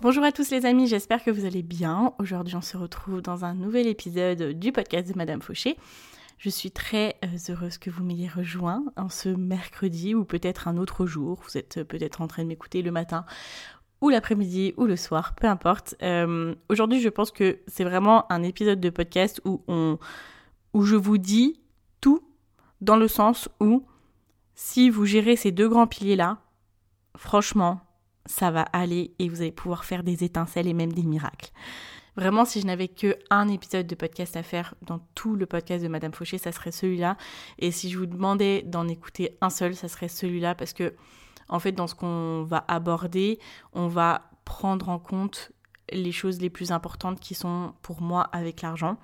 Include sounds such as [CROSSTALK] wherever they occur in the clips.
Bonjour à tous les amis, j'espère que vous allez bien. Aujourd'hui on se retrouve dans un nouvel épisode du podcast de Madame Fauché. Je suis très euh, heureuse que vous m'ayez rejoint en ce mercredi ou peut-être un autre jour. Vous êtes peut-être en train de m'écouter le matin ou l'après-midi ou le soir, peu importe. Euh, aujourd'hui je pense que c'est vraiment un épisode de podcast où, on, où je vous dis tout dans le sens où si vous gérez ces deux grands piliers-là, franchement, ça va aller et vous allez pouvoir faire des étincelles et même des miracles. Vraiment, si je n'avais que un épisode de podcast à faire dans tout le podcast de Madame Fauché, ça serait celui-là. Et si je vous demandais d'en écouter un seul, ça serait celui-là parce que, en fait, dans ce qu'on va aborder, on va prendre en compte les choses les plus importantes qui sont pour moi avec l'argent,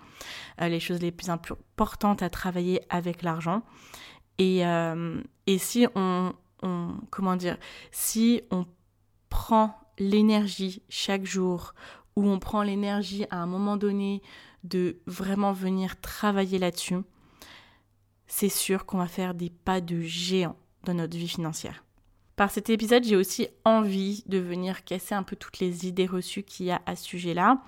euh, les choses les plus importantes à travailler avec l'argent. Et, euh, et si on, on, comment dire, si on prend l'énergie chaque jour, où on prend l'énergie à un moment donné de vraiment venir travailler là-dessus, c'est sûr qu'on va faire des pas de géant dans notre vie financière. Par cet épisode, j'ai aussi envie de venir casser un peu toutes les idées reçues qu'il y a à ce sujet-là.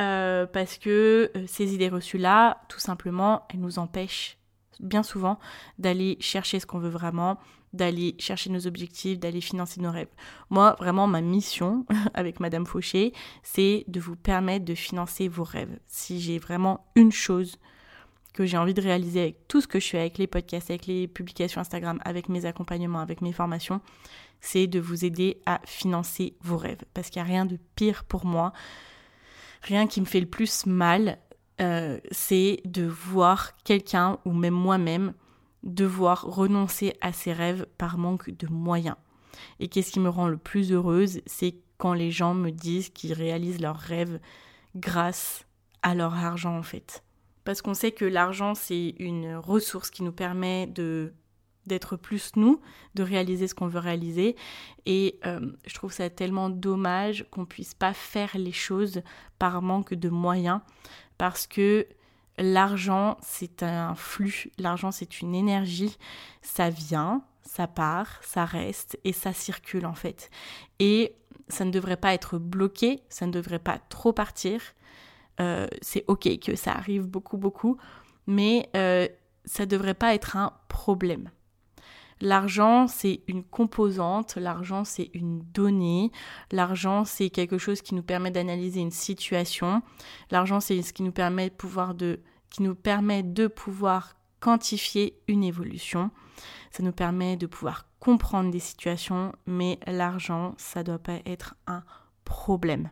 Euh, parce que euh, ces idées reçues-là, tout simplement, elles nous empêchent bien souvent d'aller chercher ce qu'on veut vraiment, d'aller chercher nos objectifs, d'aller financer nos rêves. Moi, vraiment, ma mission [LAUGHS] avec Madame Fauché, c'est de vous permettre de financer vos rêves. Si j'ai vraiment une chose que j'ai envie de réaliser avec tout ce que je fais, avec les podcasts, avec les publications Instagram, avec mes accompagnements, avec mes formations, c'est de vous aider à financer vos rêves. Parce qu'il n'y a rien de pire pour moi, rien qui me fait le plus mal, euh, c'est de voir quelqu'un ou même moi-même devoir renoncer à ses rêves par manque de moyens. Et qu'est-ce qui me rend le plus heureuse, c'est quand les gens me disent qu'ils réalisent leurs rêves grâce à leur argent en fait. Parce qu'on sait que l'argent c'est une ressource qui nous permet de d'être plus nous, de réaliser ce qu'on veut réaliser. Et euh, je trouve ça tellement dommage qu'on puisse pas faire les choses par manque de moyens, parce que L'argent, c'est un flux, l'argent, c'est une énergie, ça vient, ça part, ça reste et ça circule en fait. Et ça ne devrait pas être bloqué, ça ne devrait pas trop partir. Euh, c'est ok que ça arrive beaucoup, beaucoup, mais euh, ça ne devrait pas être un problème. L'argent, c'est une composante, l'argent, c'est une donnée, l'argent, c'est quelque chose qui nous permet d'analyser une situation, l'argent, c'est ce qui nous permet de pouvoir de qui nous permet de pouvoir quantifier une évolution. Ça nous permet de pouvoir comprendre des situations, mais l'argent, ça ne doit pas être un problème.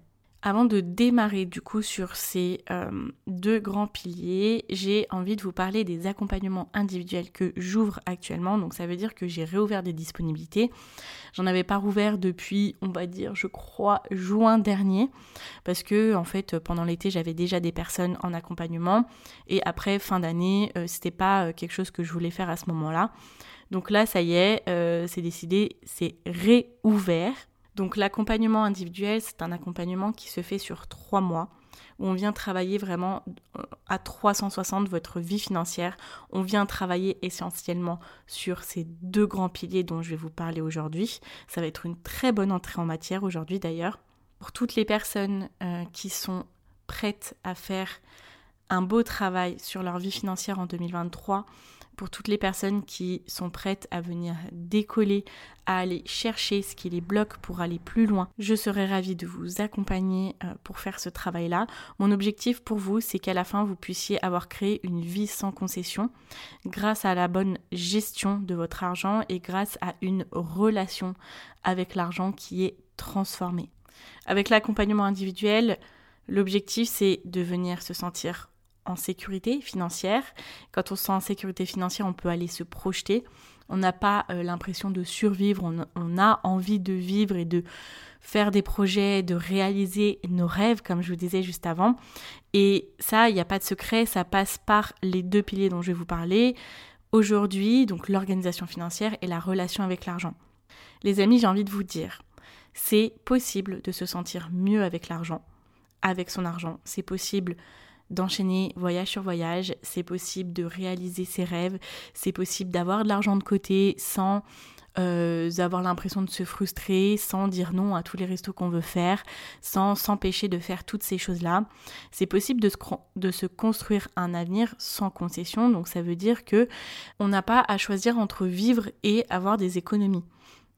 Avant de démarrer du coup sur ces euh, deux grands piliers, j'ai envie de vous parler des accompagnements individuels que j'ouvre actuellement. Donc ça veut dire que j'ai réouvert des disponibilités. J'en avais pas rouvert depuis, on va dire, je crois, juin dernier. Parce que en fait, pendant l'été, j'avais déjà des personnes en accompagnement. Et après, fin d'année, euh, c'était pas euh, quelque chose que je voulais faire à ce moment-là. Donc là, ça y est, c'est décidé, c'est réouvert. Donc l'accompagnement individuel, c'est un accompagnement qui se fait sur trois mois, où on vient travailler vraiment euh, à 360 votre vie financière. On vient travailler essentiellement sur ces deux grands piliers dont je vais vous parler aujourd'hui. Ça va être une très bonne entrée en matière aujourd'hui d'ailleurs. Pour toutes les personnes euh, qui sont prêtes à faire un beau travail sur leur vie financière en 2023, pour toutes les personnes qui sont prêtes à venir décoller, à aller chercher ce qui les bloque pour aller plus loin. Je serai ravie de vous accompagner euh, pour faire ce travail-là. Mon objectif pour vous, c'est qu'à la fin, vous puissiez avoir créé une vie sans concession grâce à la bonne gestion de votre argent et grâce à une relation avec l'argent qui est transformée. Avec l'accompagnement individuel, l'objectif, c'est de venir se sentir en sécurité financière. Quand on se sent en sécurité financière, on peut aller se projeter. on n'a pas euh, l'impression de survivre, on, a envie de vivre et de faire des projets, de réaliser nos rêves, comme je vous disais juste avant. Et ça, il n'y a pas de secret, ça passe par les deux piliers dont je vais vous parler aujourd'hui, donc l'organisation financière et la relation avec l'argent. Les amis, j'ai envie de vous dire, c'est possible de se sentir mieux avec l'argent, avec son argent. C'est possible d'enchaîner voyage sur voyage, c'est possible de réaliser ses rêves, c'est possible d'avoir de l'argent de côté sans euh, avoir l'impression de se frustrer, sans dire non à tous les restos qu'on veut faire, sans s'empêcher de faire toutes ces choses-là. C'est possible de se, construire un avenir sans concession, donc ça veut dire que on n'a pas à choisir entre vivre et avoir des économies.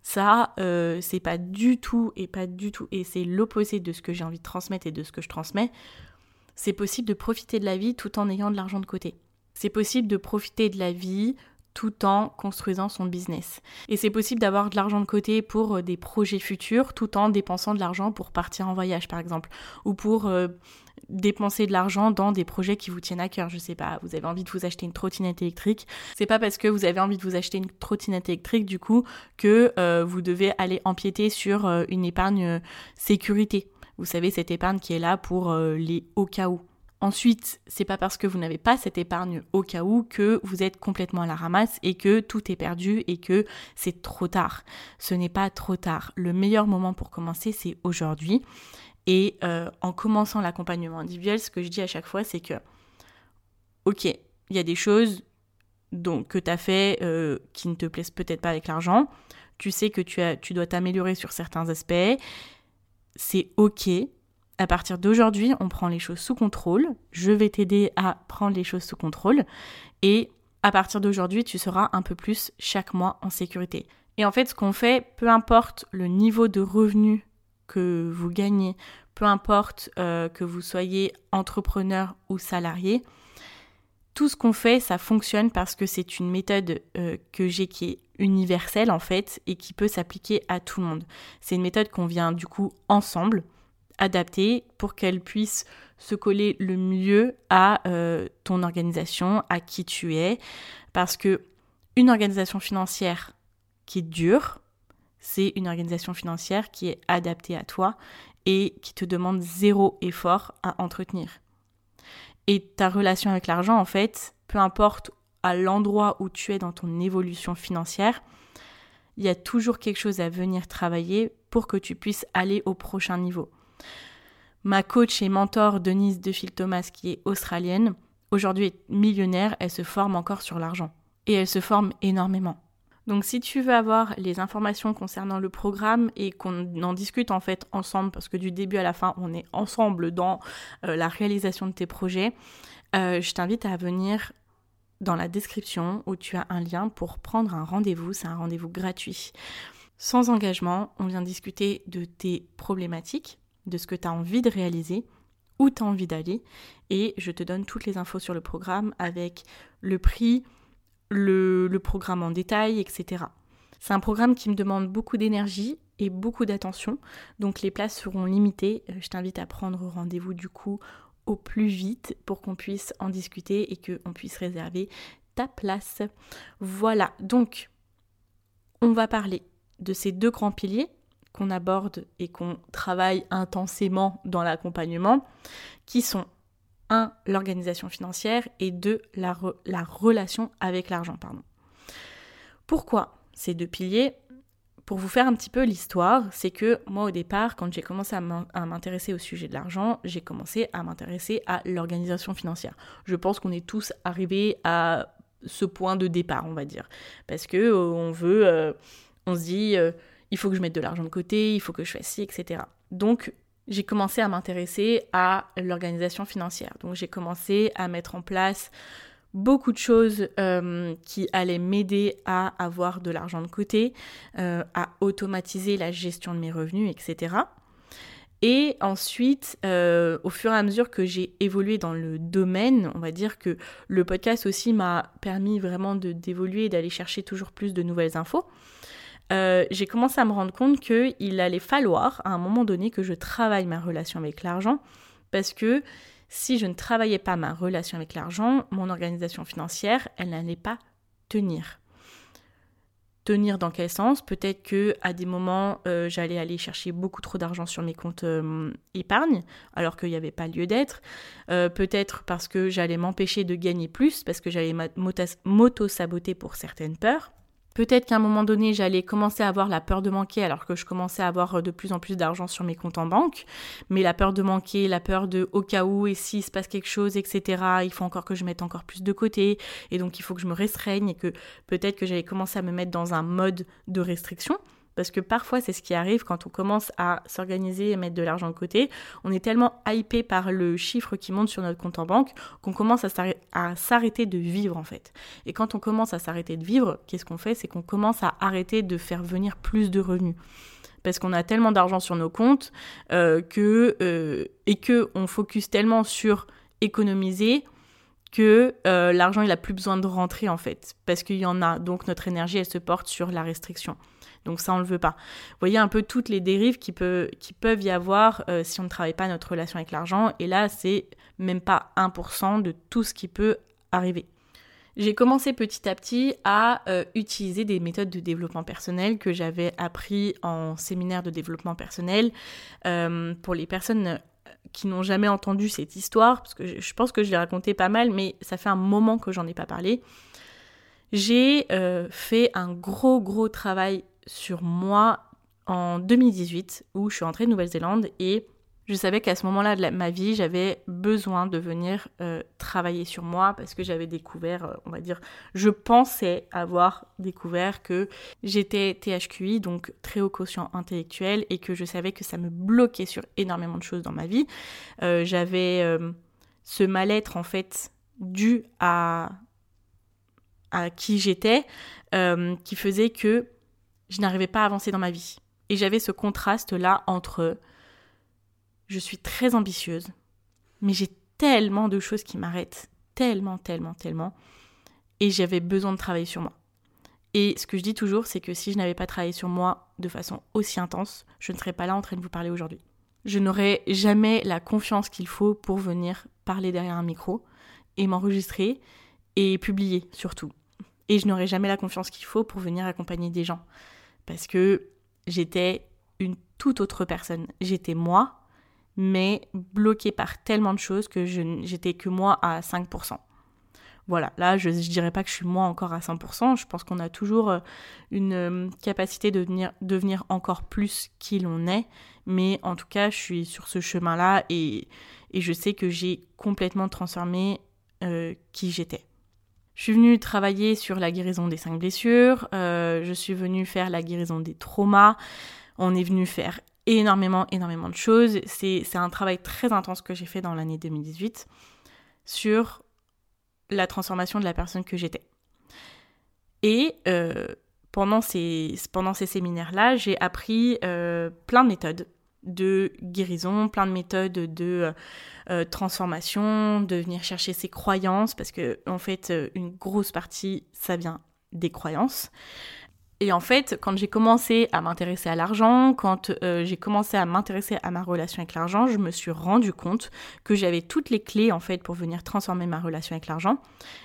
Ça, euh, c'est pas du tout et pas du tout, et c'est l'opposé de ce que j'ai envie de transmettre et de ce que je transmets c'est possible de profiter de la vie tout en ayant de l'argent de côté. C'est possible de profiter de la vie tout en construisant son business. Et c'est possible d'avoir de l'argent de côté pour euh, des projets futurs tout en dépensant de l'argent pour partir en voyage par exemple ou pour euh, dépenser de l'argent dans des projets qui vous tiennent à cœur. Je sais pas, vous avez envie de vous acheter une trottinette électrique. C'est pas parce que vous avez envie de vous acheter une trottinette électrique du coup que euh, vous devez aller empiéter sur une épargne sécurité. Vous savez, cette épargne qui est là pour euh, les au cas où. Ensuite, c'est pas parce que vous n'avez pas cette épargne au cas où que vous êtes complètement à la ramasse et que tout est perdu et que c'est trop tard. Ce n'est pas trop tard. Le meilleur moment pour commencer, c'est aujourd'hui. Et euh, en commençant l'accompagnement individuel, ce que je dis à chaque fois, c'est que, ok, il y a des choses donc, que tu as fait euh, qui ne te plaisent peut-être pas avec l'argent. Tu sais que tu, dois t'améliorer sur certains aspects c'est ok. À partir d'aujourd'hui, on prend les choses sous contrôle. Je vais t'aider à prendre les choses sous contrôle. Et à partir d'aujourd'hui, tu seras un peu plus chaque mois en sécurité. Et en fait, ce qu'on fait, peu importe le niveau de revenu que vous gagnez, peu importe euh, que vous soyez entrepreneur ou salarié, tout ce qu'on fait, ça fonctionne parce que c'est une méthode euh, que j'ai qui est universelle en fait et qui peut s'appliquer à tout le monde. C'est une méthode qu'on vient du coup ensemble adapter pour qu'elle puisse se coller le mieux à euh, ton organisation, à qui tu es, parce que une organisation financière qui est dure, c'est une organisation financière qui est adaptée à toi et qui te demande zéro effort à entretenir. Et ta relation avec l'argent, en fait, peu importe à l'endroit où tu es dans ton évolution financière, il y a toujours quelque chose à venir travailler pour que tu puisses aller au prochain niveau. Ma coach et mentor Denise Defil Thomas, qui est australienne, aujourd'hui millionnaire, elle se forme encore sur l'argent. Et elle se forme énormément. Donc si tu veux avoir les informations concernant le programme et qu'on en discute en fait ensemble, parce que du début à la fin, on est ensemble dans euh, la réalisation de tes projets, euh, je t'invite à venir dans la description où tu as un lien pour prendre un rendez-vous. C'est un rendez-vous gratuit. Sans engagement, on vient discuter de tes problématiques, de ce que tu as envie de réaliser, où tu as envie d'aller, et je te donne toutes les infos sur le programme avec le prix, le, programme en détail, etc. C'est un programme qui me demande beaucoup d'énergie et beaucoup d'attention, donc les places seront limitées. Euh, je t'invite à prendre rendez-vous du coup au plus vite pour qu'on puisse en discuter et qu'on puisse réserver ta place. Voilà, donc on va parler de ces deux grands piliers qu'on aborde et qu'on travaille intensément dans l'accompagnement, qui sont un, l'organisation financière et deux, la, la relation avec l'argent. Pardon. Pourquoi ces deux piliers? Pour vous faire un petit peu l'histoire, c'est que moi au départ, quand j'ai commencé à m'intéresser au sujet de l'argent, j'ai commencé à m'intéresser à l'organisation financière. Je pense qu'on est tous arrivés à ce point de départ, on va dire, parce que euh, on veut, euh, on se dit, euh, il faut que je mette de l'argent de côté, il faut que je fasse ci, etc. Donc j'ai commencé à m'intéresser à l'organisation financière. Donc j'ai commencé à mettre en place beaucoup de choses euh, qui allaient m'aider à avoir de l'argent de côté, euh, à automatiser la gestion de mes revenus, etc. Et ensuite, euh, au fur et à mesure que j'ai évolué dans le domaine, on va dire que le podcast aussi m'a permis vraiment d'évoluer et d'aller chercher toujours plus de nouvelles infos. J'ai commencé à me rendre compte qu'il allait falloir à un moment donné que je travaille ma relation avec l'argent parce que si je ne travaillais pas ma relation avec l'argent, mon organisation financière, elle n'allait pas tenir. tenir dans quel sens? Peut-être que à des moments, euh, j'allais aller chercher beaucoup trop d'argent sur mes comptes euh, épargne, alors qu'il n'y avait pas lieu d'être. Euh, peut-être parce que j'allais m'empêcher de gagner plus, parce que j'allais m'auto-saboter pour certaines peurs. Peut-être qu'à un moment donné, j'allais commencer à avoir la peur de manquer alors que je commençais à avoir euh, de plus en plus d'argent sur mes comptes en banque. Mais la peur de manquer, la peur de au cas où et s'il se passe quelque chose, etc., il faut encore que je mette encore plus de côté. Et donc il faut que je me restreigne et que peut-être que j'allais commencer à me mettre dans un mode de restriction. Parce que parfois, c'est ce qui arrive quand on commence à s'organiser et mettre de l'argent de côté. On est tellement hypé par le chiffre qui monte sur notre compte en banque qu'on commence à s'arrêter de vivre en fait. Et quand on commence à s'arrêter de vivre, qu'est-ce qu'on fait? C'est qu'on commence à arrêter de faire venir plus de revenus. Parce qu'on a tellement d'argent sur nos comptes euh, que euh, et que on focus tellement sur économiser que euh, l'argent il a plus besoin de rentrer en fait. Parce qu'il y en a. Donc notre énergie elle se porte sur la restriction donc ça, on le veut pas. Vous voyez un peu toutes les dérives qui, qui peuvent y avoir euh, si on ne travaille pas notre relation avec l'argent. Et là, c'est même pas 1% de tout ce qui peut arriver. J'ai commencé petit à petit à euh, utiliser des méthodes de développement personnel que j'avais appris en séminaire de développement personnel. Euh, pour les personnes qui n'ont jamais entendu cette histoire, parce que je, je pense que je l'ai raconté pas mal, mais ça fait un moment que j'en ai pas parlé. J'ai fait un gros gros travail sur moi en 2018 où je suis rentrée de Nouvelle-Zélande et je savais qu'à ce moment-là de ma vie, j'avais besoin de venir euh, travailler sur moi parce que j'avais découvert, euh, on va dire, je pensais avoir découvert que j'étais THQI, donc très haut quotient intellectuel, et que je savais que ça me bloquait sur énormément de choses dans ma vie. Euh, j'avais ce mal-être en fait dû à, à qui j'étais, qui faisait que je n'arrivais pas à avancer dans ma vie. Et j'avais ce contraste-là entre je suis très ambitieuse, mais j'ai tellement de choses qui m'arrêtent, tellement, tellement, tellement, et j'avais besoin de travailler sur moi. Et ce que je dis toujours, c'est que si je n'avais pas travaillé sur moi de façon aussi intense, je ne serais pas là en train de vous parler aujourd'hui. Je n'aurais jamais la confiance qu'il faut pour venir parler derrière un micro et m'enregistrer et publier surtout. Et je n'aurais jamais la confiance qu'il faut pour venir accompagner des gens parce que j'étais une toute autre personne. J'étais moi, mais bloquée par tellement de choses que je j'étais que moi à 5%. Voilà, là je ne dirais pas que je suis moi encore à 100%, je pense qu'on a toujours euh, une euh, capacité de devenir, encore plus qui l'on est, mais en tout cas je suis sur ce chemin-là et, je sais que j'ai complètement transformé euh, qui j'étais. Je suis venue travailler sur la guérison des cinq blessures, euh, je suis venue faire la guérison des traumas, on est venu faire énormément, énormément de choses. C'est un travail très intense que j'ai fait dans l'année 2018 sur la transformation de la personne que j'étais. Et euh, pendant ces, séminaires-là, j'ai appris euh, plein de méthodes de guérison, plein de méthodes de euh, euh, transformation, de venir chercher ses croyances, parce que en fait, euh, une grosse partie, ça vient des croyances. Et en fait, quand j'ai commencé à m'intéresser à l'argent, quand j'ai commencé à m'intéresser à ma relation avec l'argent, je me suis rendu compte que j'avais toutes les clés en fait pour venir transformer ma relation avec l'argent.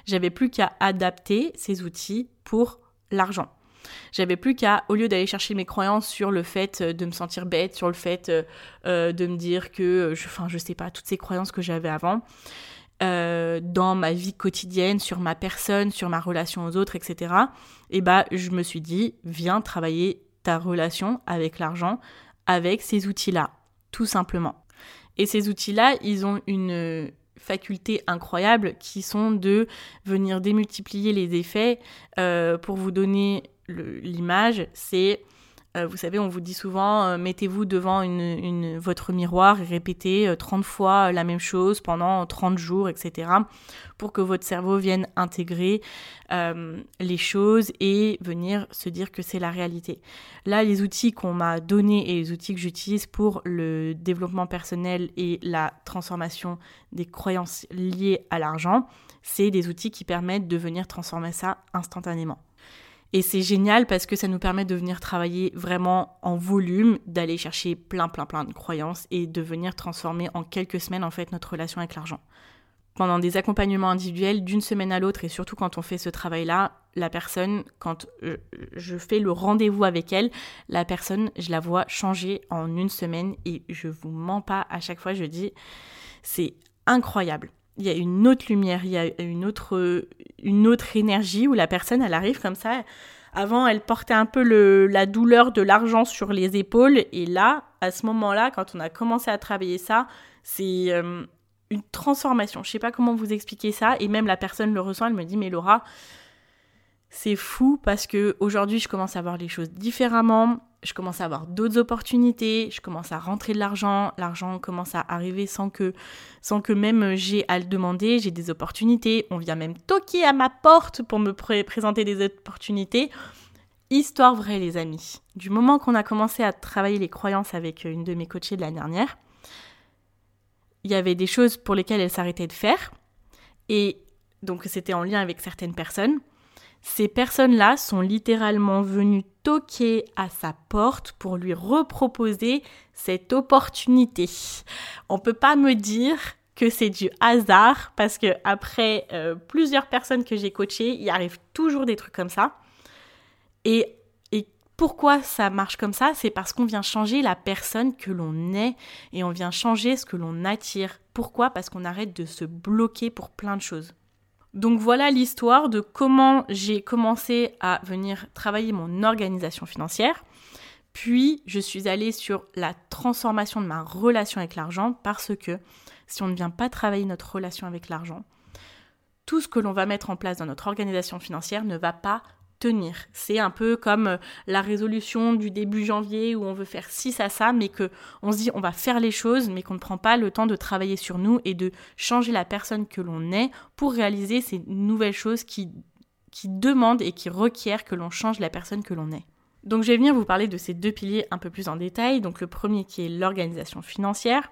J'avais plus qu'à adapter ces outils pour l'argent. J'avais plus qu'à, au lieu d'aller chercher mes croyances sur le fait euh, de me sentir bête, sur le fait euh, euh, de me dire que, je, enfin, je sais pas, toutes ces croyances que j'avais avant, dans ma vie quotidienne, sur ma personne, sur ma relation aux autres, etc. Et bah, je me suis dit, viens travailler ta relation avec l'argent, avec ces outils-là, tout simplement. Et ces outils-là, ils ont une faculté incroyable qui sont de venir démultiplier les effets pour vous donner l'image, c'est, euh, vous savez, on vous dit souvent, euh, mettez-vous devant votre miroir et répétez 30 euh, fois la même chose pendant 30 jours, etc., pour que votre cerveau vienne intégrer les choses et venir se dire que c'est la réalité. Là, les outils qu'on m'a donnés et les outils que j'utilise pour le développement personnel et la transformation des croyances liées à l'argent, c'est des outils qui permettent de venir transformer ça instantanément. Et c'est génial parce que ça nous permet de venir travailler vraiment en volume, d'aller chercher plein plein plein de croyances et de venir transformer en quelques semaines en fait notre relation avec l'argent. pendant des accompagnements individuels d'une semaine à l'autre et surtout quand on fait ce travail-là, la personne, quand je fais le rendez-vous avec elle, la personne, je la vois changer en une semaine et je vous mens pas à chaque fois, je dis, c'est incroyable. Il y a une autre lumière, il y a une autre, une autre énergie où la personne, elle arrive comme ça. Avant, elle portait un peu la douleur de l'argent sur les épaules et là, à ce moment-là, quand on a commencé à travailler ça, c'est euh, une transformation. Je sais pas comment vous expliquer ça et même la personne le ressent, elle me dit mais Laura, c'est fou parce que aujourd'hui je commence à voir les choses différemment, je commence à avoir d'autres opportunités, je commence à rentrer de l'argent, l'argent commence à arriver sans que sans que même j'ai à le demander, j'ai des opportunités, on vient même toquer à ma porte pour me présenter des opportunités. Histoire vraie les amis. Du moment qu'on a commencé à travailler les croyances avec une de mes coachées de l'année dernière, il y avait des choses pour lesquelles elle s'arrêtait de faire. Et donc c'était en lien avec certaines personnes. Ces personnes-là sont littéralement venues toquer à sa porte pour lui reproposer cette opportunité. On peut pas me dire que c'est du hasard parce que après euh, plusieurs personnes que j'ai coachées, il arrive toujours des trucs comme ça. Et pourquoi ça marche comme ça? C'est parce qu'on vient changer la personne que l'on est et on vient changer ce que l'on attire. Pourquoi? Parce qu'on arrête de se bloquer pour plein de choses. Donc voilà l'histoire de comment j'ai commencé à venir travailler mon organisation financière. Puis je suis allée sur la transformation de ma relation avec l'argent parce que si on ne vient pas travailler notre relation avec l'argent, tout ce que l'on va mettre en place dans notre organisation financière ne va pas tenir. C'est un peu comme euh, la résolution du début janvier où on veut faire ci, à ça, mais que on se dit on va faire les choses, mais qu'on ne prend pas le temps de travailler sur nous et de changer la personne que l'on est pour réaliser ces nouvelles choses qui, qui demandent et qui requièrent que l'on change la personne que l'on est. Donc je vais venir vous parler de ces deux piliers un peu plus en détail. Donc le premier qui est l'organisation financière.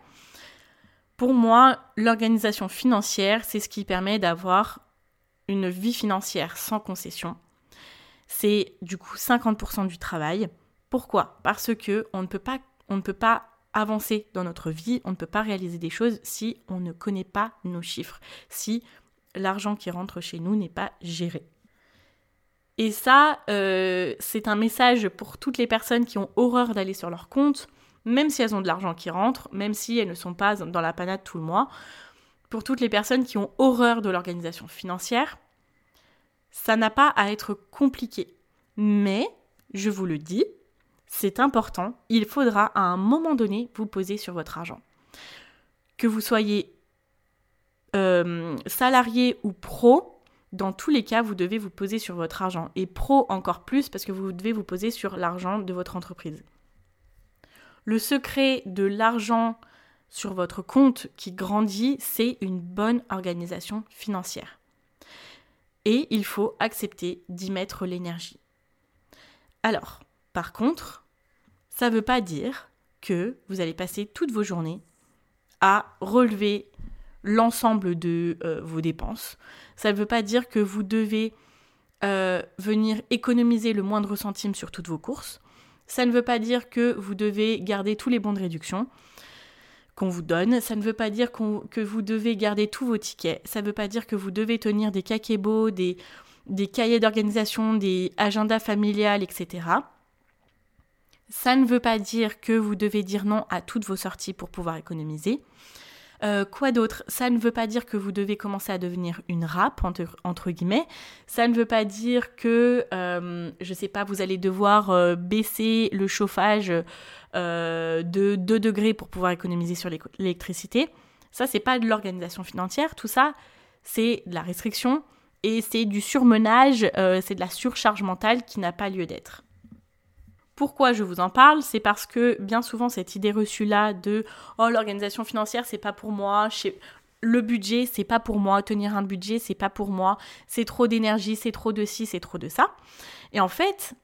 Pour moi, l'organisation financière, c'est ce qui permet d'avoir une vie financière sans concession, c'est du coup 50% du travail. Pourquoi? Parce que on ne peut pas ne peut pas avancer dans notre vie, on ne peut pas réaliser des choses si on ne connaît pas nos chiffres, si l'argent qui rentre chez nous n'est pas géré. Et ça, euh, c'est un message pour toutes les personnes qui ont horreur d'aller sur leur compte, même si elles ont de l'argent qui rentre, même si elles ne sont pas dans la panade tout le mois. Pour toutes les personnes qui ont horreur de l'organisation financière, ça n'a pas à être compliqué. Mais, je vous le dis, c'est important, il faudra à un moment donné vous poser sur votre argent. Que vous soyez euh, salarié ou pro, dans tous les cas, vous devez vous poser sur votre argent. Et pro encore plus parce que vous devez vous poser sur l'argent de votre entreprise. Le secret de l'argent sur votre compte qui grandit, c'est une bonne organisation financière et il faut accepter d'y mettre l'énergie. Alors, par contre, ça ne veut pas dire que vous allez passer toutes vos journées à relever l'ensemble de euh, vos dépenses. Ça ne veut pas dire que vous devez euh, venir économiser le moindre centime sur toutes vos courses. Ça ne veut pas dire que vous devez garder tous les bons de réduction qu'on vous donne. Ça ne veut pas dire que vous devez garder tous vos tickets. Ça ne veut pas dire que vous devez tenir des kakebos, des, des cahiers d'organisation, des agendas familiales, etc. Ça ne veut pas dire que vous devez dire non à toutes vos sorties pour pouvoir économiser. Euh, quoi d'autre? Ça ne veut pas dire que vous devez commencer à devenir une rap, entre, guillemets. Ça ne veut pas dire que, euh, je sais pas, vous allez devoir euh, baisser le chauffage de 2 degrés pour pouvoir économiser sur l'électricité. Ça, c'est pas de l'organisation financière. Tout ça, c'est de la restriction et c'est du surmenage, c'est de la surcharge mentale qui n'a pas lieu d'être. Pourquoi je vous en parle? C'est parce que bien souvent cette idée reçue là de oh l'organisation financière c'est pas pour moi, le budget c'est pas pour moi, tenir un budget c'est pas pour moi, c'est trop d'énergie, c'est trop de ci, c'est trop de ça. Et en fait,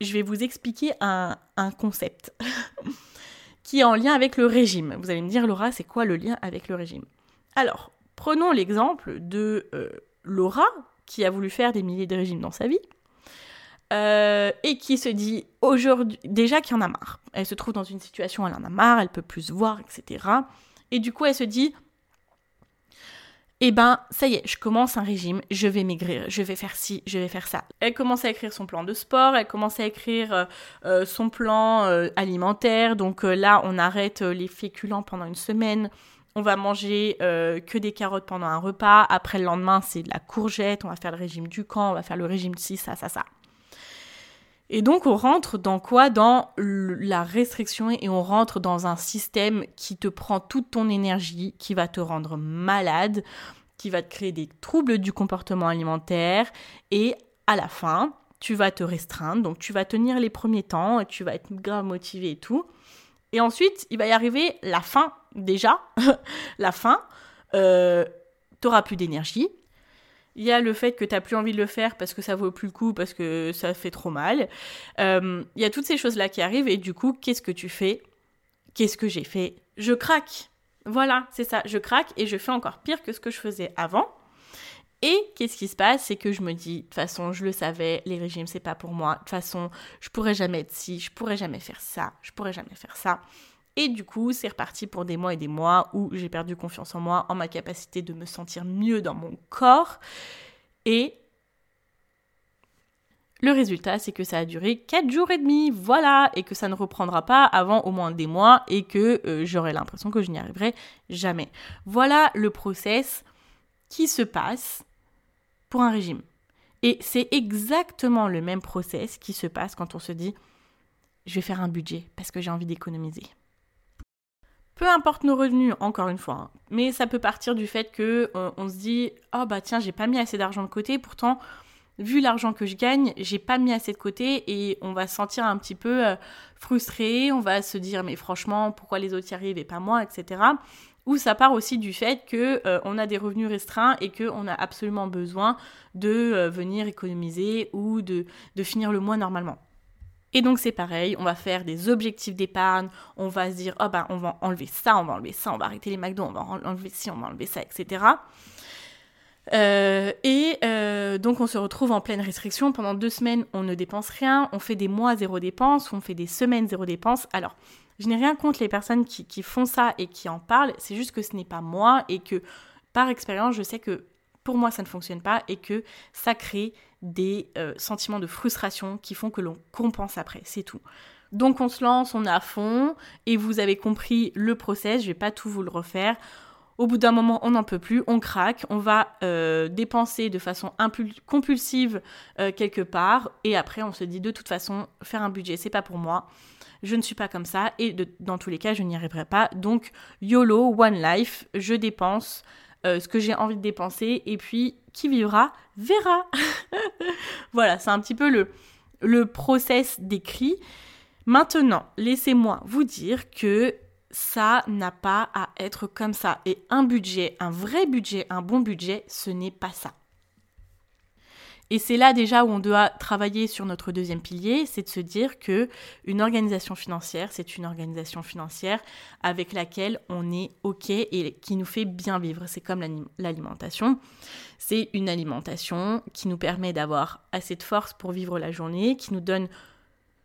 je vais vous expliquer un, concept [LAUGHS] qui est en lien avec le régime. Vous allez me dire Laura, c'est quoi le lien avec le régime? Alors, prenons l'exemple de euh, Laura qui a voulu faire des milliers de régimes dans sa vie euh, et qui se dit aujourd'hui déjà qu'il en a marre. Elle se trouve dans une situation elle en a marre, elle peut plus se voir, etc. Et du coup, elle se dit eh ben ça y est, je commence un régime, je vais maigrir, je vais faire ci, je vais faire ça. Elle commence à écrire son plan de sport, elle commence à écrire euh, euh, son plan euh, alimentaire. Donc là, on arrête les féculents pendant une semaine. On va manger que des carottes pendant un repas. Après le lendemain, c'est de la courgette. On va faire le régime du camp, on va faire le régime de ci, ça, ça, ça. Et donc on rentre dans quoi? Dans la restriction et on rentre dans un système qui te prend toute ton énergie, qui va te rendre malade, qui va te créer des troubles du comportement alimentaire et à la fin, tu vas te restreindre, donc tu vas tenir les premiers temps, tu vas être grave motivé et tout. Et ensuite, il va y arriver la fin, déjà, [LAUGHS] la fin, euh, tu n'auras plus d'énergie, il y a le fait que tu n'as plus envie de le faire parce que ça vaut plus le coup, parce que ça fait trop mal. Euh, il y a toutes ces choses-là qui arrivent et du coup, qu'est-ce que tu fais? Qu'est-ce que j'ai fait? Je craque. Voilà, c'est ça, je craque et je fais encore pire que ce que je faisais avant. Et qu'est-ce qui se passe? C'est que je me dis, de toute façon, je le savais, les régimes, c'est pas pour moi. De toute façon, je pourrais jamais être ci, je pourrais jamais faire ça, je pourrais jamais faire ça. Et du coup, c'est reparti pour des mois et des mois où j'ai perdu confiance en moi, en ma capacité de me sentir mieux dans mon corps. Et le résultat, c'est que ça a duré 4 jours et demi, voilà, et que ça ne reprendra pas avant au moins des mois et que euh, j'aurai l'impression que je n'y arriverai jamais. Voilà le process qui se passe pour un régime. Et c'est exactement le même process qui se passe quand on se dit je vais faire un budget parce que j'ai envie d'économiser. Peu importe nos revenus, encore une fois, hein. mais ça peut partir du fait que euh, on se dit oh bah tiens j'ai pas mis assez d'argent de côté, pourtant vu l'argent que je gagne, j'ai pas mis assez de côté et on va se sentir un petit peu euh, frustré, on va se dire mais franchement pourquoi les autres y arrivent et pas moi, etc. Ou ça part aussi du fait que euh, on a des revenus restreints et que on a absolument besoin de venir économiser ou de, de finir le mois normalement. Et donc c'est pareil, on va faire des objectifs d'épargne, on va se dire, oh ben on va enlever ça, on va enlever ça, on va arrêter les McDo, on va enlever ci, on va enlever ça, etc. Euh, et euh, donc on se retrouve en pleine restriction. Pendant deux semaines, on ne dépense rien. On fait des mois zéro dépense, on fait des semaines zéro dépense. Alors, je n'ai rien contre les personnes qui font ça et qui en parlent. C'est juste que ce n'est pas moi et que par expérience, je sais que pour moi, ça ne fonctionne pas et que ça crée des euh, sentiments de frustration qui font que l'on compense après, c'est tout. Donc on se lance, on est à fond, et vous avez compris le process, je vais pas tout vous le refaire. Au bout d'un moment, on n'en peut plus, on craque, on va euh, dépenser de façon compulsive euh, quelque part, et après on se dit de toute façon, faire un budget, c'est pas pour moi. Je ne suis pas comme ça, et dans tous les cas, je n'y arriverai pas. Donc, YOLO, One Life, je dépense ce que j'ai envie de dépenser, et puis qui vivra verra. [LAUGHS] voilà, c'est un petit peu le, le process décrit. Maintenant, laissez-moi vous dire que ça n'a pas à être comme ça. Et un budget, un vrai budget, un bon budget, ce n'est pas ça. Et c'est là déjà où on doit travailler sur notre deuxième pilier, c'est de se dire que une organisation financière, c'est une organisation financière avec laquelle on est OK et qui nous fait bien vivre. C'est comme l'alimentation. C'est une alimentation qui nous permet d'avoir assez de force pour vivre la journée, qui nous donne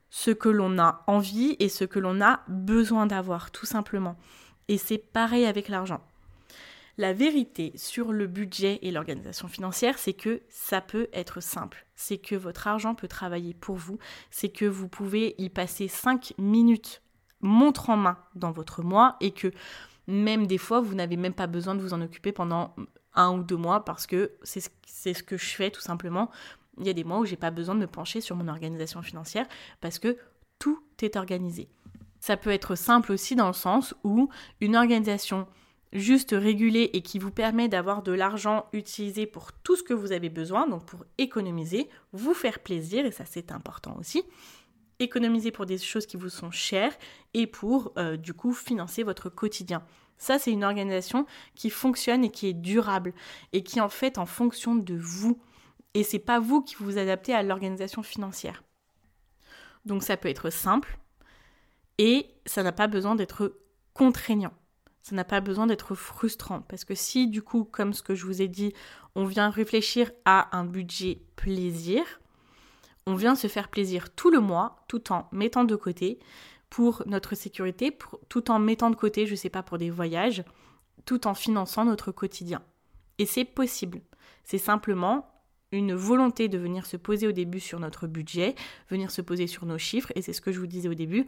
ce que l'on a envie et ce que l'on a besoin d'avoir, tout simplement. Et c'est pareil avec l'argent. La vérité sur le budget et l'organisation financière, c'est que ça peut être simple. C'est que votre argent peut travailler pour vous. C'est que vous pouvez y passer 5 minutes montre en main dans votre mois et que même des fois, vous n'avez même pas besoin de vous en occuper pendant un ou deux mois parce que c'est ce que je fais tout simplement. Il y a des mois où j'ai pas besoin de me pencher sur mon organisation financière parce que tout est organisé. Ça peut être simple aussi dans le sens où une organisation juste régulé et qui vous permet d'avoir de l'argent utilisé pour tout ce que vous avez besoin, donc pour économiser, vous faire plaisir, et ça c'est important aussi, économiser pour des choses qui vous sont chères et pour euh, du coup financer votre quotidien. Ça c'est une organisation qui fonctionne et qui est durable et qui en fait en fonction de vous. Et c'est pas vous qui vous adaptez à l'organisation financière. Donc ça peut être simple et ça n'a pas besoin d'être contraignant ça n'a pas besoin d'être frustrant. Parce que si du coup, comme ce que je vous ai dit, on vient réfléchir à un budget plaisir, on vient se faire plaisir tout le mois, tout en mettant de côté pour notre sécurité, tout en mettant de côté, je ne sais pas, pour des voyages, tout en finançant notre quotidien. Et c'est possible. C'est simplement une volonté de venir se poser au début sur notre budget, venir se poser sur nos chiffres, et c'est ce que je vous disais au début.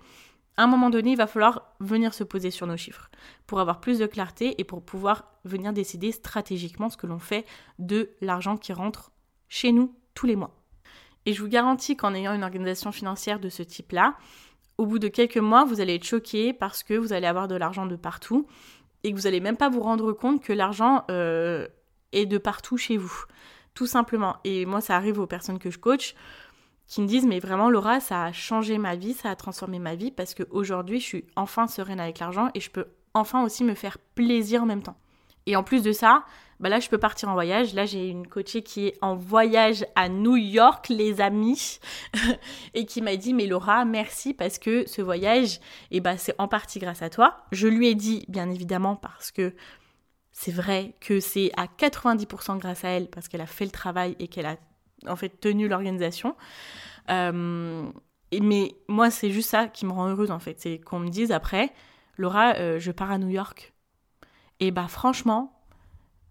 À un moment donné, il va falloir venir se poser sur nos chiffres pour avoir plus de clarté et pour pouvoir venir décider stratégiquement ce que l'on fait de l'argent qui rentre chez nous tous les mois. Et je vous garantis qu'en ayant une organisation financière de ce type-là, au bout de quelques mois, vous allez être choqué parce que vous allez avoir de l'argent de partout et que vous n'allez même pas vous rendre compte que l'argent euh, est de partout chez vous. Tout simplement. Et moi, ça arrive aux personnes que je coach qui me disent mais vraiment Laura ça a changé ma vie, ça a transformé ma vie parce qu'aujourd'hui je suis enfin sereine avec l'argent et je peux enfin aussi me faire plaisir en même temps. Et en plus de ça, bah là je peux partir en voyage. Là j'ai une coachée qui est en voyage à New York les amis [LAUGHS] et qui m'a dit mais Laura merci parce que ce voyage et eh bah c'est en partie grâce à toi. Je lui ai dit bien évidemment parce que c'est vrai que c'est à 90% grâce à elle parce qu'elle a fait le travail et qu'elle a en fait tenu l'organisation. Euh, mais moi, c'est juste ça qui me rend heureuse en fait. C'est qu'on me dise après, Laura, euh, je pars à New York. Et bah franchement,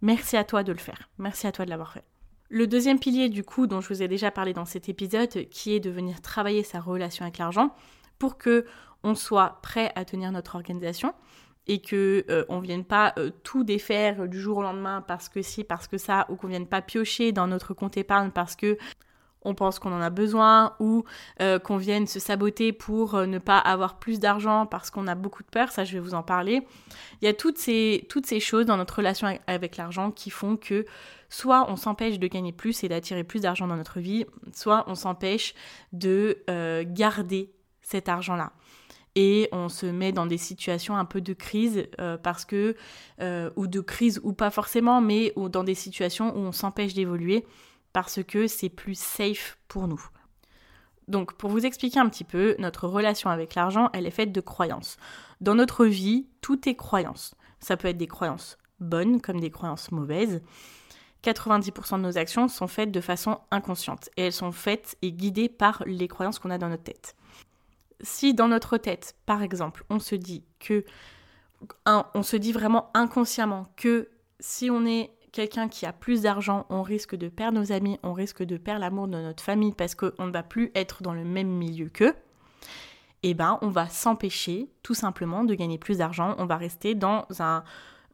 merci à toi de le faire. Merci à toi de l'avoir fait. Le deuxième pilier du coup dont je vous ai déjà parlé dans cet épisode, qui est de venir travailler sa relation avec l'argent pour que on soit prêt à tenir notre organisation, et que ne euh, on vienne pas euh, tout défaire du jour au lendemain parce que si, parce que ça, ou qu'on vienne pas piocher dans notre compte épargne parce que on pense qu'on en a besoin ou euh, qu'on vienne se saboter pour ne pas avoir plus d'argent parce qu'on a beaucoup de peur, ça je vais vous en parler. Il y a toutes ces, toutes ces choses dans notre relation avec l'argent qui font que soit on s'empêche de gagner plus et d'attirer plus d'argent dans notre vie, soit on s'empêche de garder cet argent-là et on se met dans des situations un peu de crise euh, parce que euh, ou de crise ou pas forcément mais dans des situations où on s'empêche d'évoluer parce que c'est plus safe pour nous. Donc pour vous expliquer un petit peu, notre relation avec l'argent, elle est faite de croyances. Dans notre vie, tout est croyance. Ça peut être des croyances bonnes comme des croyances mauvaises. 90% de nos actions sont faites de façon inconsciente et elles sont faites et guidées par les croyances qu'on a dans notre tête si dans notre tête, par exemple, on se dit que, on se dit vraiment inconsciemment que si on est quelqu'un qui a plus d'argent, on risque de perdre nos amis, on risque de perdre l'amour de notre famille parce qu'on ne va plus être dans le même milieu qu'eux, eh ben on va s'empêcher tout simplement de gagner plus d'argent, on va rester dans un,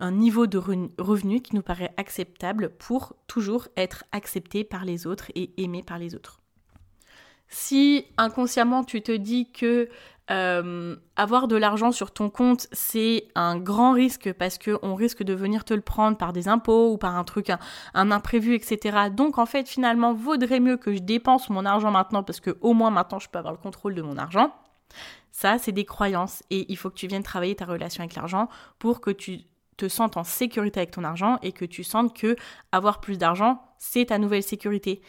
un niveau de revenu qui nous paraît acceptable pour toujours être accepté par les autres et aimé par les autres. Si inconsciemment tu te dis que euh, avoir de l'argent sur ton compte, c'est un grand risque parce qu'on risque de venir te le prendre par des impôts ou par un truc, un, imprévu, etc. Donc en fait, finalement, vaudrait mieux que je dépense mon argent maintenant parce que au moins maintenant je peux avoir le contrôle de mon argent. Ça, c'est des croyances et il faut que tu viennes travailler ta relation avec l'argent pour que tu te sentes en sécurité avec ton argent et que tu sentes que avoir plus d'argent, c'est ta nouvelle sécurité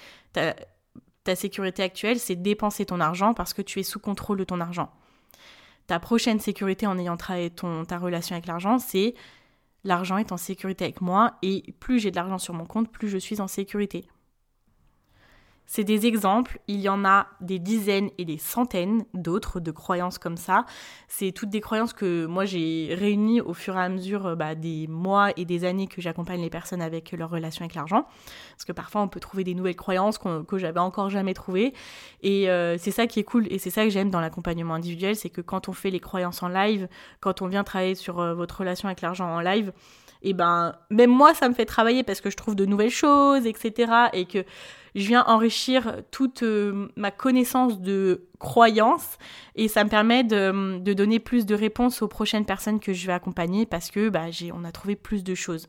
ta sécurité actuelle, c'est dépenser ton argent parce que tu es sous contrôle de ton argent. Ta prochaine sécurité en ayant travaillé ta relation avec l'argent, c'est l'argent est en sécurité avec moi et plus j'ai de l'argent sur mon compte, plus je suis en sécurité. C'est des exemples, il y en a des dizaines et des centaines d'autres de croyances comme ça. C'est toutes des croyances que moi j'ai réunies au fur et à mesure euh, bah, des mois et des années que j'accompagne les personnes avec leur relation avec l'argent. Parce que parfois on peut trouver des nouvelles croyances que j'avais encore jamais trouvées. Et euh, c'est ça qui est cool et c'est ça que j'aime dans l'accompagnement individuel, c'est que quand on fait les croyances en live, quand on vient travailler sur euh, votre relation avec l'argent en live, et ben même moi ça me fait travailler parce que je trouve de nouvelles choses, etc. Et que je viens enrichir toute euh, ma connaissance de croyances et ça me permet de, donner plus de réponses aux prochaines personnes que je vais accompagner parce que bah, on a trouvé plus de choses.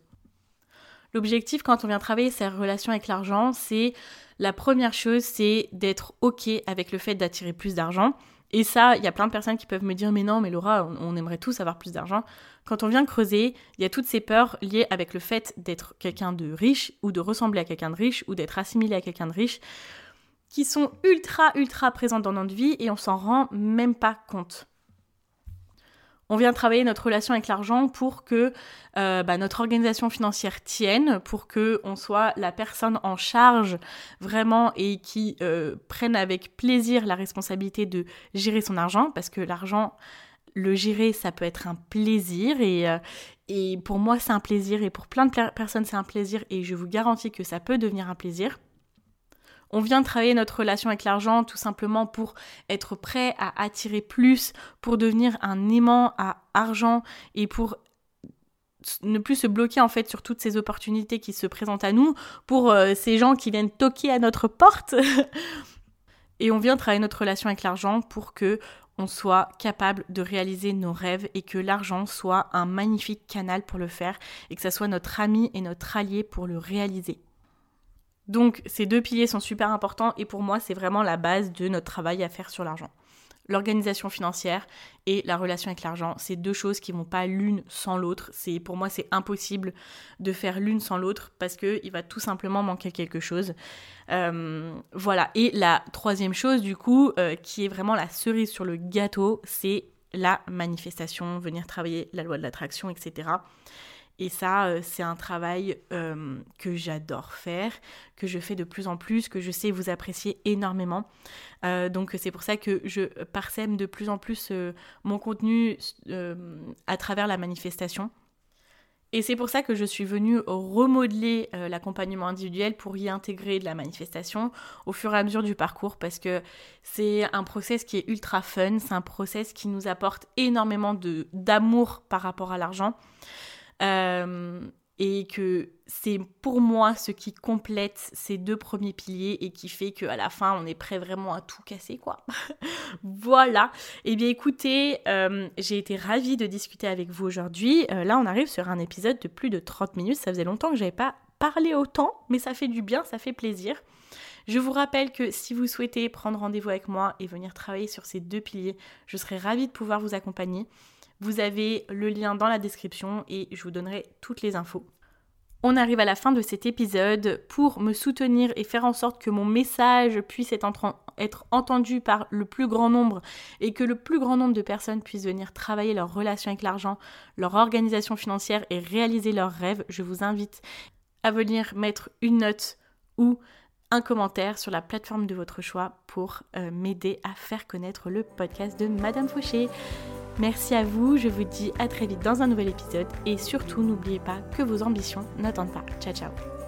L'objectif quand on vient travailler sa relation avec l'argent, c'est la première chose, c'est d'être OK avec le fait d'attirer plus d'argent. Et ça, il y a plein de personnes qui peuvent me dire, mais non, mais Laura, on, aimerait tous avoir plus d'argent. Quand on vient creuser, il y a toutes ces peurs liées avec le fait d'être quelqu'un de riche ou de ressembler à quelqu'un de riche ou d'être assimilé à quelqu'un de riche qui sont ultra, ultra présentes dans notre vie et on s'en rend même pas compte. On vient travailler notre relation avec l'argent pour que euh, bah, notre organisation financière tienne, pour que on soit la personne en charge vraiment et qui euh, prenne avec plaisir la responsabilité de gérer son argent, parce que l'argent, le gérer, ça peut être un plaisir et, euh, Et pour moi, c'est un plaisir, et pour plein de personnes, c'est un plaisir, et je vous garantis que ça peut devenir un plaisir. On vient travailler notre relation avec l'argent tout simplement pour être prêt à attirer plus, pour devenir un aimant à argent et pour ne plus se bloquer en fait sur toutes ces opportunités qui se présentent à nous, pour euh, ces gens qui viennent toquer à notre porte. [LAUGHS] et on vient travailler notre relation avec l'argent pour que on soit capable de réaliser nos rêves et que l'argent soit un magnifique canal pour le faire et que ça soit notre ami et notre allié pour le réaliser. Donc ces deux piliers sont super importants et pour moi c'est vraiment la base de notre travail à faire sur l'argent. L'organisation financière et la relation avec l'argent, c'est deux choses qui vont pas l'une sans l'autre. C'est pour moi c'est impossible de faire l'une sans l'autre parce que il va tout simplement manquer quelque chose. Euh, voilà. Et la troisième chose du coup, euh, qui est vraiment la cerise sur le gâteau, c'est la manifestation, venir travailler la loi de l'attraction, etc. Et ça, euh, c'est un travail euh, que j'adore faire, que je fais de plus en plus, que je sais vous apprécier énormément. Euh, donc c'est pour ça que je parsème de plus en plus mon contenu à travers la manifestation. Et c'est pour ça que je suis venue remodeler l'accompagnement individuel pour y intégrer de la manifestation au fur et à mesure du parcours parce que c'est un process qui est ultra fun, c'est un process qui nous apporte énormément d'amour par rapport à l'argent. Euh, et que c'est pour moi ce qui complète ces deux premiers piliers et qui fait qu'à la fin on est prêt vraiment à tout casser quoi. [LAUGHS] voilà. Eh bien écoutez, euh, j'ai été ravie de discuter avec vous aujourd'hui. Euh, là on arrive sur un épisode de plus de 30 minutes. Ça faisait longtemps que j'avais pas parlé autant, mais ça fait du bien, ça fait plaisir. Je vous rappelle que si vous souhaitez prendre rendez-vous avec moi et venir travailler sur ces deux piliers, je serai ravie de pouvoir vous accompagner. Vous avez le lien dans la description et je vous donnerai toutes les infos. On arrive à la fin de cet épisode. Pour me soutenir et faire en sorte que mon message puisse être, entendu par le plus grand nombre et que le plus grand nombre de personnes puissent venir travailler leur relation avec l'argent, leur organisation financière et réaliser leurs rêves, je vous invite à venir mettre une note ou un commentaire sur la plateforme de votre choix pour euh, m'aider à faire connaître le podcast de Madame Fauché. Merci à vous, je vous dis à très vite dans un nouvel épisode et surtout n'oubliez pas que vos ambitions n'attendent pas. Ciao ciao